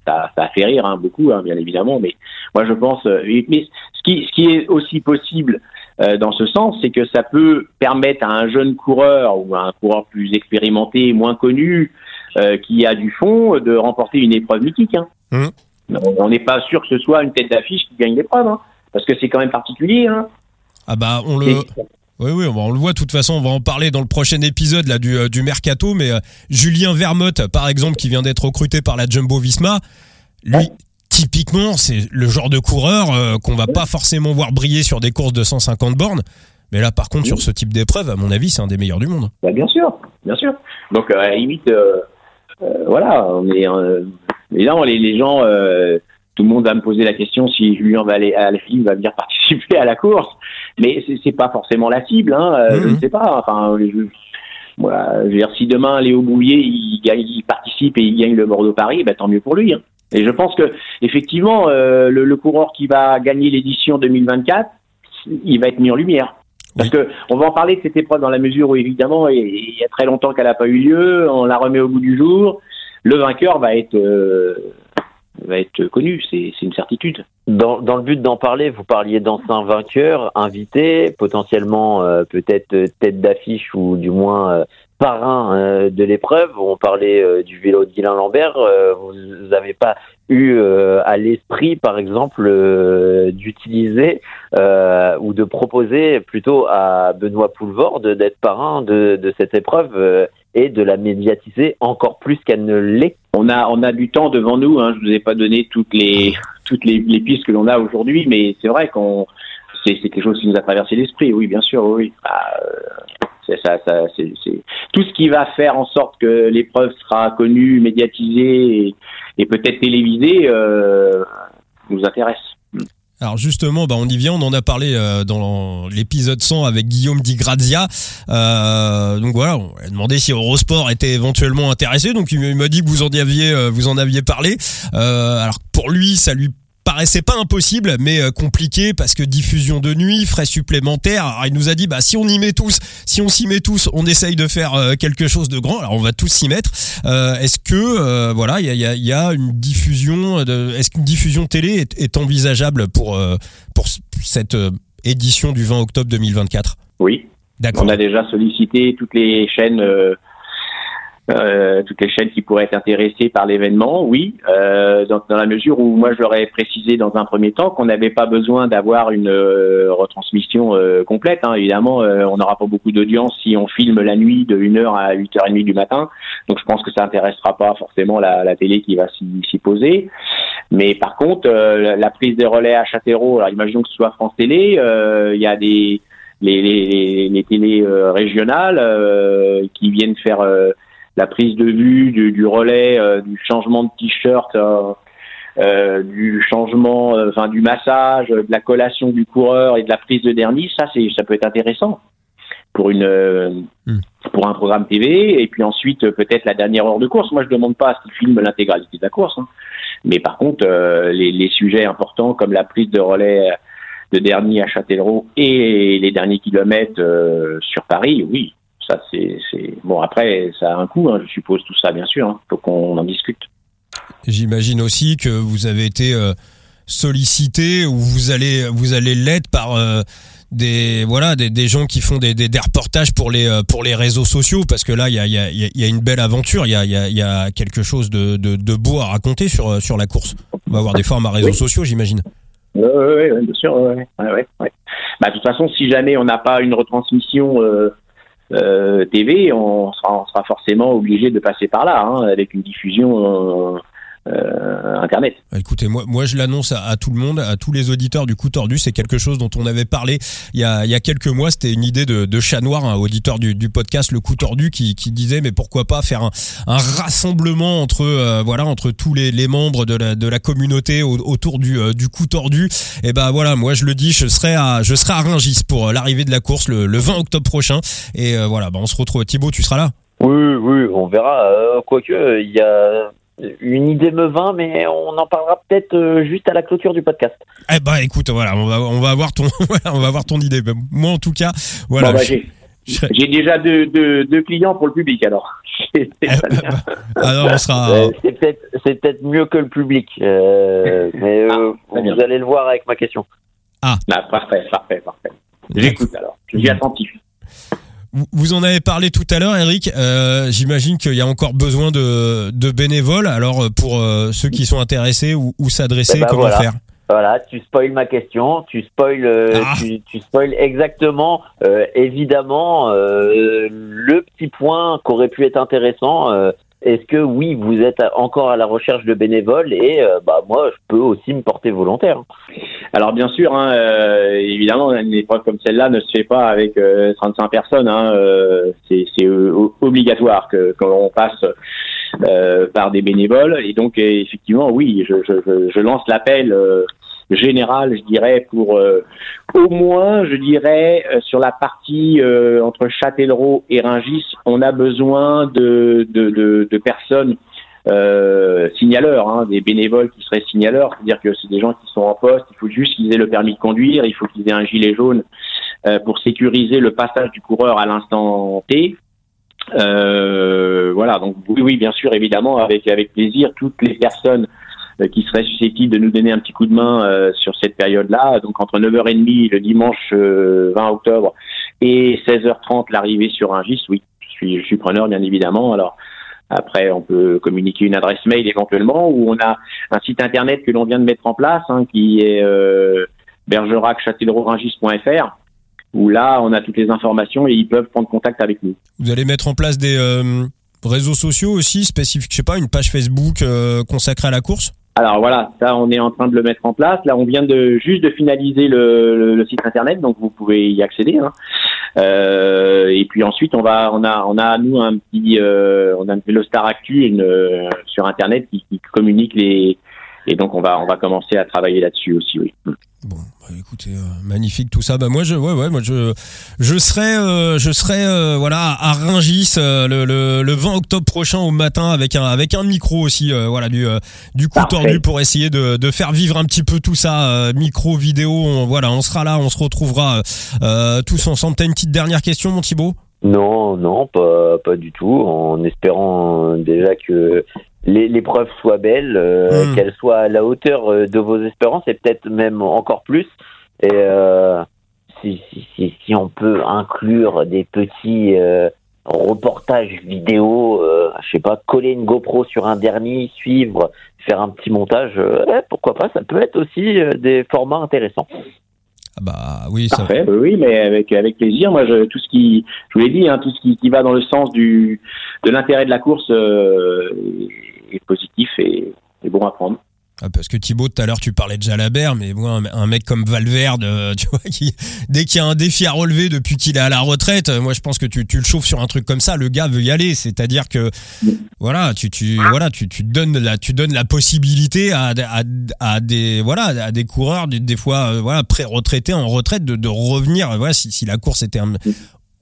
ça, ça a fait rire hein, beaucoup hein, bien évidemment, mais moi je pense mais ce qui ce qui est aussi possible dans ce sens, c'est que ça peut permettre à un jeune coureur ou à un coureur plus expérimenté, moins connu, euh, qui a du fond de remporter une épreuve mythique. Hein. Mmh. On n'est pas sûr que ce soit une tête d'affiche qui gagne l'épreuve, parce que c'est quand même particulier.
Ah bah on le. Oui, oui, on le voit de toute façon, on va en parler dans le prochain épisode là, du, euh, du Mercato, mais euh, Julien Vermotte, par exemple, qui vient d'être recruté par la Jumbo Visma, lui, typiquement, c'est le genre de coureur qu'on va pas forcément voir briller sur des courses de 150 bornes, mais là, par contre, sur ce type d'épreuve, à mon avis, c'est un des meilleurs du monde.
Bah, bien sûr, bien sûr. Donc, à la limite, euh, voilà, on est euh, évidemment les, les gens, euh, tout le monde va me poser la question si Julien va aller à la film va venir participer à la course, mais c'est pas forcément la cible, hein, je ne mhm. sais pas. Enfin, voilà, je veux dire, si demain Léo Bouillet il, il participe et il gagne le Bordeaux Paris, bah, tant mieux pour lui. Hein. Et je pense que effectivement, le, le, coureur qui va gagner l'édition 2024, il va être mis en lumière. Parce que on va en parler de cette épreuve dans la mesure où évidemment il y a très longtemps qu'elle n'a pas eu lieu, on la remet au bout du jour, le vainqueur va être euh, va être connu, c'est une certitude.
Dans, dans le but d'en parler, vous parliez d'anciens vainqueurs, invités, potentiellement euh, peut-être tête d'affiche ou du moins euh, parrain euh, de l'épreuve. On parlait du vélo de Guylain Lambert. vous n'avez pas eu à l'esprit, par exemple, d'utiliser ou de proposer plutôt à Benoît Poulvord d'être parrain de, de cette épreuve et de la médiatiser encore plus qu'elle ne l'est.
On a, on a du temps devant nous. Hein. Je vous ai pas donné toutes les, toutes les, pistes que l'on a aujourd'hui, mais c'est vrai qu'on, c'est, quelque chose qui nous a traversé l'esprit. Oui, bien sûr, oui. Ah, euh, ça, tout ce qui va faire en sorte que l'épreuve sera connue, médiatisée et, peut-être télévisée euh, nous intéresse.
Alors justement, bah on y vient, on en a parlé euh, dans l'épisode 100 avec Guillaume Di Grazia. Euh, donc voilà, on a demandé si Eurosport était éventuellement intéressé. Donc il m'a dit que vous en aviez, euh, vous en aviez parlé. alors pour lui, ça lui paraissait pas impossible, mais euh, compliqué parce que diffusion de nuit, frais supplémentaires. Alors, il nous a dit, bah si on y met tous, si on s'y met tous, on essaye de faire euh, quelque chose de grand. Alors on va tous s'y mettre. Euh, est-ce que voilà, il y a, y a, une diffusion, de, est-ce qu'une diffusion télé est, est envisageable pour pour cette édition du 20 octobre 2024
Oui. D'accord. On a déjà sollicité toutes les chaînes euh, toutes les chaînes qui pourraient être intéressées par l'événement, oui, euh, dans, dans, la mesure où moi je leur ai précisé dans un premier temps qu'on n'avait pas besoin d'avoir une euh, retransmission euh, complète. Hein. Évidemment, euh, on n'aura pas beaucoup d'audience si on filme la nuit de 1h à 8h30 du matin, donc je pense que ça intéressera pas forcément la, la télé qui va s'y poser. Mais par contre, la prise des relais à Châtellerault, alors imaginons que ce soit France Télé, il y a des les, les, les télés régionales qui viennent faire la prise de vue, du, du relais, euh, du changement de t-shirt, euh, euh du changement, enfin du massage, de la collation du coureur et de la prise de dernier, ça c'est ça peut être intéressant pour une hmm. pour un programme TV et puis ensuite peut-être la dernière heure de course. Moi je demande pas à ce qu'il filme l'intégralité de la course, hein. mais par contre les, les, sujets importants comme la prise de relais de dernier à Châtellerault et les derniers kilomètres sur Paris, oui, ça, c'est bon. Après, ça a un coût, hein, je suppose tout ça, bien sûr. Il hein. faut qu'on en discute.
J'imagine aussi que vous avez été euh, sollicité ou vous allez vous allez l'être par euh, des voilà des, des, gens qui font des, des, des, reportages pour les euh, pour les réseaux sociaux parce que là il y a, y, a, y a une belle aventure il y a, y, a, y a quelque chose de, de, de, beau à raconter sur sur la course on va avoir des formats réseaux sociaux j'imagine
oui, oui, oui, bien sûr ouais, ouais. Bah, de toute façon si jamais on n'a pas une retransmission euh, TV, on sera, on sera, forcément obligé de passer par là, hein, avec une diffusion euh, Internet.
Écoutez, moi, moi je l'annonce à, tout le monde, à tous les auditeurs du coup tordu. C'est quelque chose dont on avait parlé il y a, il y a quelques mois. C'était une idée de, de Chat Noir, un auditeur du, du, podcast Le Coup Tordu, qui, qui disait mais pourquoi pas faire un, un rassemblement entre euh, voilà entre tous les, les membres de la, de la communauté autour du, euh, du Coup Tordu. Et ben voilà, moi je le dis, je serai à je serai à Ringis pour l'arrivée de la course le, le 20 octobre prochain. Et voilà, bah, on se retrouve. Thibaut, tu seras là?
Oui, oui, on verra. Quoique, il y a une idée me vint, mais on en parlera peut-être euh, juste à la clôture du podcast.
Eh ben, écoute, voilà, on va, on va avoir ton, on va avoir ton idée. Moi, en tout cas, voilà.
Bah, j'ai déjà deux, deux, deux, clients pour le public, alors.
Eh ben, alors, on sera.
Euh, c'est peut-être, c'est peut-être mieux que le public, euh, mais ah, vous allez le voir avec ma question.
Ah. Bah, parfait, parfait, parfait. J'écoute alors. Je suis attentif.
Vous en avez parlé tout à l'heure, Eric. Euh, J'imagine qu'il y a encore besoin de, de bénévoles. Alors, euh, pour euh, ceux qui sont intéressés ou, ou s'adresser, eh ben comment faire?
Voilà, tu spoil ma question, tu spoil, euh, ah. tu, tu spoil exactement, évidemment, le petit point qu'aurait pu être intéressant, est-ce que oui, vous êtes encore à la recherche de bénévoles et euh, bah moi, je peux aussi me porter volontaire?
Alors bien sûr, hein, euh, évidemment, une épreuve comme celle-là ne se fait pas avec 35 euh, personnes. Hein, c'est obligatoire que qu'on passe par des bénévoles et donc effectivement, oui, je, je, je lance l'appel général, je dirais, pour euh, au moins, je dirais, euh, sur la partie euh, entre Châtellerault et Ringis, on a besoin de, de, de, de personnes signaleurs, hein, des bénévoles qui seraient signaleurs, c'est-à-dire que c'est des gens qui sont en poste, il faut juste qu'ils aient le permis de conduire, il faut qu'ils aient un gilet jaune pour sécuriser le passage du coureur à l'instant T. voilà, donc oui, oui, bien sûr, évidemment, avec avec plaisir, toutes les personnes euh, qui serait susceptible de nous donner un petit coup de main euh, sur cette période-là. Donc entre 9h30 le dimanche 20 euh, octobre et 16h30 l'arrivée sur un GIS, oui, je suis, preneur bien évidemment. Alors après, on peut communiquer une adresse mail éventuellement, ou on a un site internet que l'on vient de mettre en place, hein, qui est euh, bergerac où là, on a toutes les informations et ils peuvent prendre contact avec nous.
Vous allez mettre en place des réseaux sociaux aussi spécifiques, je sais pas, une page Facebook consacrée à la course?
Alors voilà, ça on est en train de le mettre en place. Là, on vient de juste de finaliser le, le, site internet, donc vous pouvez y accéder. Hein. Euh, et puis ensuite, on va, on a, on a nous un petit, euh, on a le Star Actu euh, sur internet qui, qui communique les et donc on va on va commencer à travailler là-dessus aussi, oui.
Bon, bah, écoutez, euh, magnifique tout ça. Bah moi je, ouais, ouais, moi je, je serai, euh, je serai, euh, voilà, à Ringis le, le, le 20 octobre prochain au matin avec un, avec un micro aussi, voilà, du, du coup
Parfait.
tordu pour essayer de, de faire vivre un petit peu tout ça, micro, vidéo. On, voilà, on sera là, on se retrouvera tous ensemble. T'as une petite dernière question, mon Thibaut?
Non, non, pas, pas du tout. En espérant déjà que l'épreuve soit belle, euh,
Mm.
qu'elle soit à la hauteur euh, de vos espérances et peut-être même encore plus. Et euh, si, si, si, si on peut inclure des petits euh, reportages vidéo, euh, je sais pas, coller une GoPro sur un dernier, suivre, faire un petit montage, euh, ouais, pourquoi pas, ça peut être aussi euh, des formats intéressants.
ah Bah oui, ça.
Parfait, oui, oui, mais avec avec plaisir. Moi, je, tout ce qui, je vous l'ai dit, hein, tout ce qui, qui va dans le sens du de l'intérêt de la course euh, positif et, bon à prendre.
Ah, parce que Thibaut, tout à l'heure, tu parlais de Jalabert, mais bon, un, un mec comme Valverde, euh, tu vois, qui, dès qu'il y a un défi à relever depuis qu'il est à la retraite, euh, moi, je pense que tu, le chauffes sur un truc comme ça, le gars veut y aller. C'est-à-dire que, voilà, tu, voilà, tu, donnes la, tu donnes la possibilité à, des, voilà, à des coureurs, des, fois, euh, voilà, pré-retraités, en retraite, de, revenir, voilà, si, si la course était un-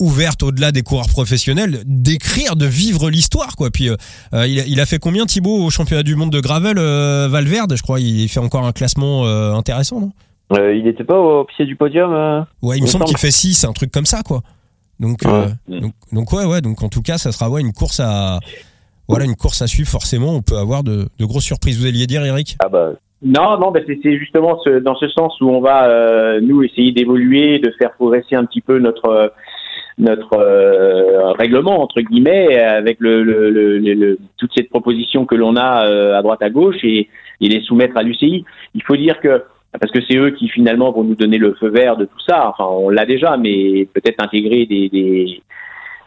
ouverte au-delà des coureurs professionnels, d'écrire, de vivre l'histoire, quoi. Puis, euh, euh, il, a, il a fait combien Thibaut au championnat du monde de gravel euh, Valverde Je crois? Il fait encore un classement euh, intéressant, non?
Il n'était pas au pied du podium
Ouais, il me
Il me
semble
semble.
qu'il fait 6, un truc comme ça, quoi. Donc,
Ouais.
donc, donc ouais, ouais. Donc en tout cas, ça sera ouais une course à, voilà, une course à suivre. Forcément, on peut avoir de, de grosses surprises. Vous alliez dire, Eric?
Ah bah
Non, non, c'est justement ce- dans ce sens où on va euh, nous essayer d'évoluer, de faire progresser un petit peu notre notre euh, règlement entre guillemets avec le, le, le, le- le- toute cette proposition que l'on a euh, à droite à gauche et, et les soumettre à l'UCI. Il faut dire que parce que c'est eux qui finalement vont nous donner le feu vert de tout ça. Enfin, on l'a déjà, mais peut-être intégrer des des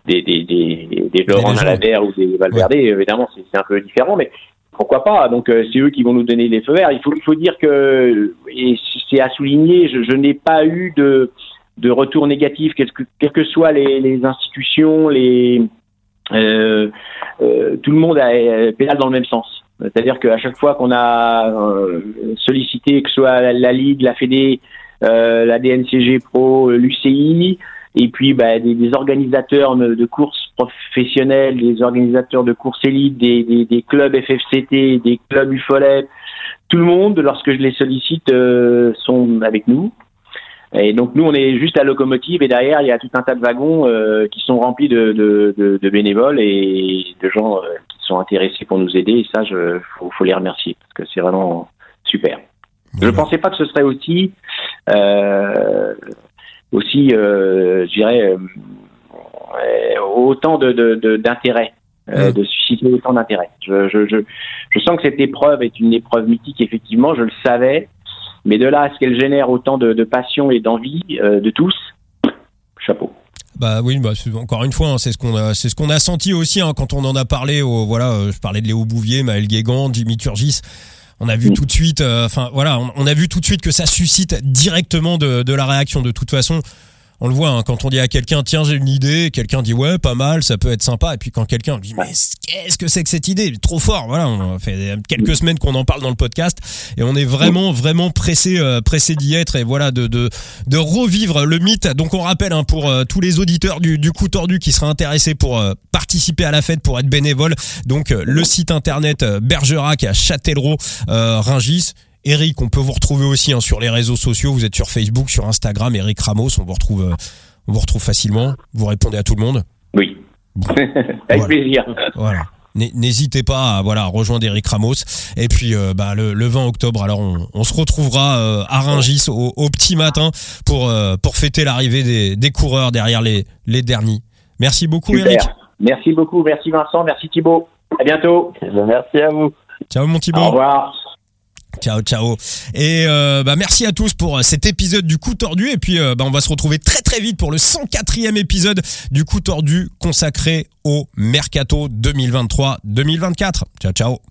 des des des, des Laurent. Jalabert ou des Valverde, évidemment, c'est c'est un peu différent, mais pourquoi pas? Donc euh, c'est eux qui vont nous donner les feux verts. Il faut, il faut dire que et c'est à souligner, je, je n'ai pas eu de de retour négatif, quelles que, soient les, institutions, les euh, euh, tout le monde a, euh, dans le même sens. C'est-à-dire qu'à chaque fois qu'on a euh, sollicité, que ce soit la, Ligue, la Fédé, la DNCG Pro, l'UCI, et puis bah, des, organisateurs de, courses professionnelles, des organisateurs de courses élites, des, clubs FFCT, des clubs UFOLET, tout le monde, lorsque je les sollicite, sont avec nous. Et donc nous, on est juste la locomotive et derrière, il y a tout un tas de wagons euh, qui sont remplis de, de, de, de bénévoles et de gens euh, qui sont intéressés pour nous aider. Et ça, je faut, faut les remercier parce que c'est vraiment super. Je ne pensais pas que ce serait aussi euh, aussi, euh, je dirais, euh, autant de d'intérêt, euh,
Mm.
de susciter autant d'intérêt. Je, je, je, je sens que cette épreuve est une épreuve mythique, effectivement, je le savais, mais de là à ce qu'elle génère autant de, de passion et d'envie euh, de tous, chapeau.
Bah oui, bah encore une fois, hein, c'est ce qu'on a, c'est ce qu'on a senti aussi hein, quand on en a parlé. Au, voilà, euh, je parlais de Léo Bouvier, Maël Guégan, Jimmy Turgis. On a vu
Mm.
tout de suite, euh, enfin voilà, on, on a vu tout de suite que ça suscite directement de, de la réaction. De toute façon, on le voit hein, quand on dit à quelqu'un tiens j'ai une idée, quelqu'un dit ouais pas mal, ça peut être sympa. Et puis quand quelqu'un dit mais qu'est-ce que c'est que cette idée? Trop fort. Voilà, on fait quelques semaines qu'on en parle dans le podcast et on est vraiment vraiment pressé euh, pressé d'y être et voilà de, de de revivre le mythe. Donc on rappelle hein, pour euh, tous les auditeurs du, du coup tordu qui seraient intéressés pour euh, participer à la fête, pour être bénévole. Donc le site internet Bergerac à Châtellerault, Ringis. Eric, on peut vous retrouver aussi hein, sur les réseaux sociaux. Vous êtes sur Facebook, sur Instagram, Eric Ramos. On vous retrouve, euh, on vous retrouve facilement. Vous répondez à tout le monde.
Oui,
Bon.
avec
Voilà.
plaisir.
Voilà. N'hésitez pas à voilà rejoindre Eric Ramos et puis euh, bah, le, le 20 octobre alors on, on se retrouvera euh, à Rungis au, au petit matin pour euh, pour fêter l'arrivée des, des coureurs derrière les les derniers. Merci beaucoup
Super.
Eric.
Merci beaucoup, merci Vincent, merci Thibaut. À bientôt.
eh ben, merci à vous.
Ciao mon Thibaut.
Au revoir.
Ciao ciao. Et euh, bah merci à tous pour euh, cet épisode du coup tordu et puis euh, bah, on va se retrouver très très vite pour le 104e épisode du coup tordu consacré au mercato 2023-2024. Ciao ciao.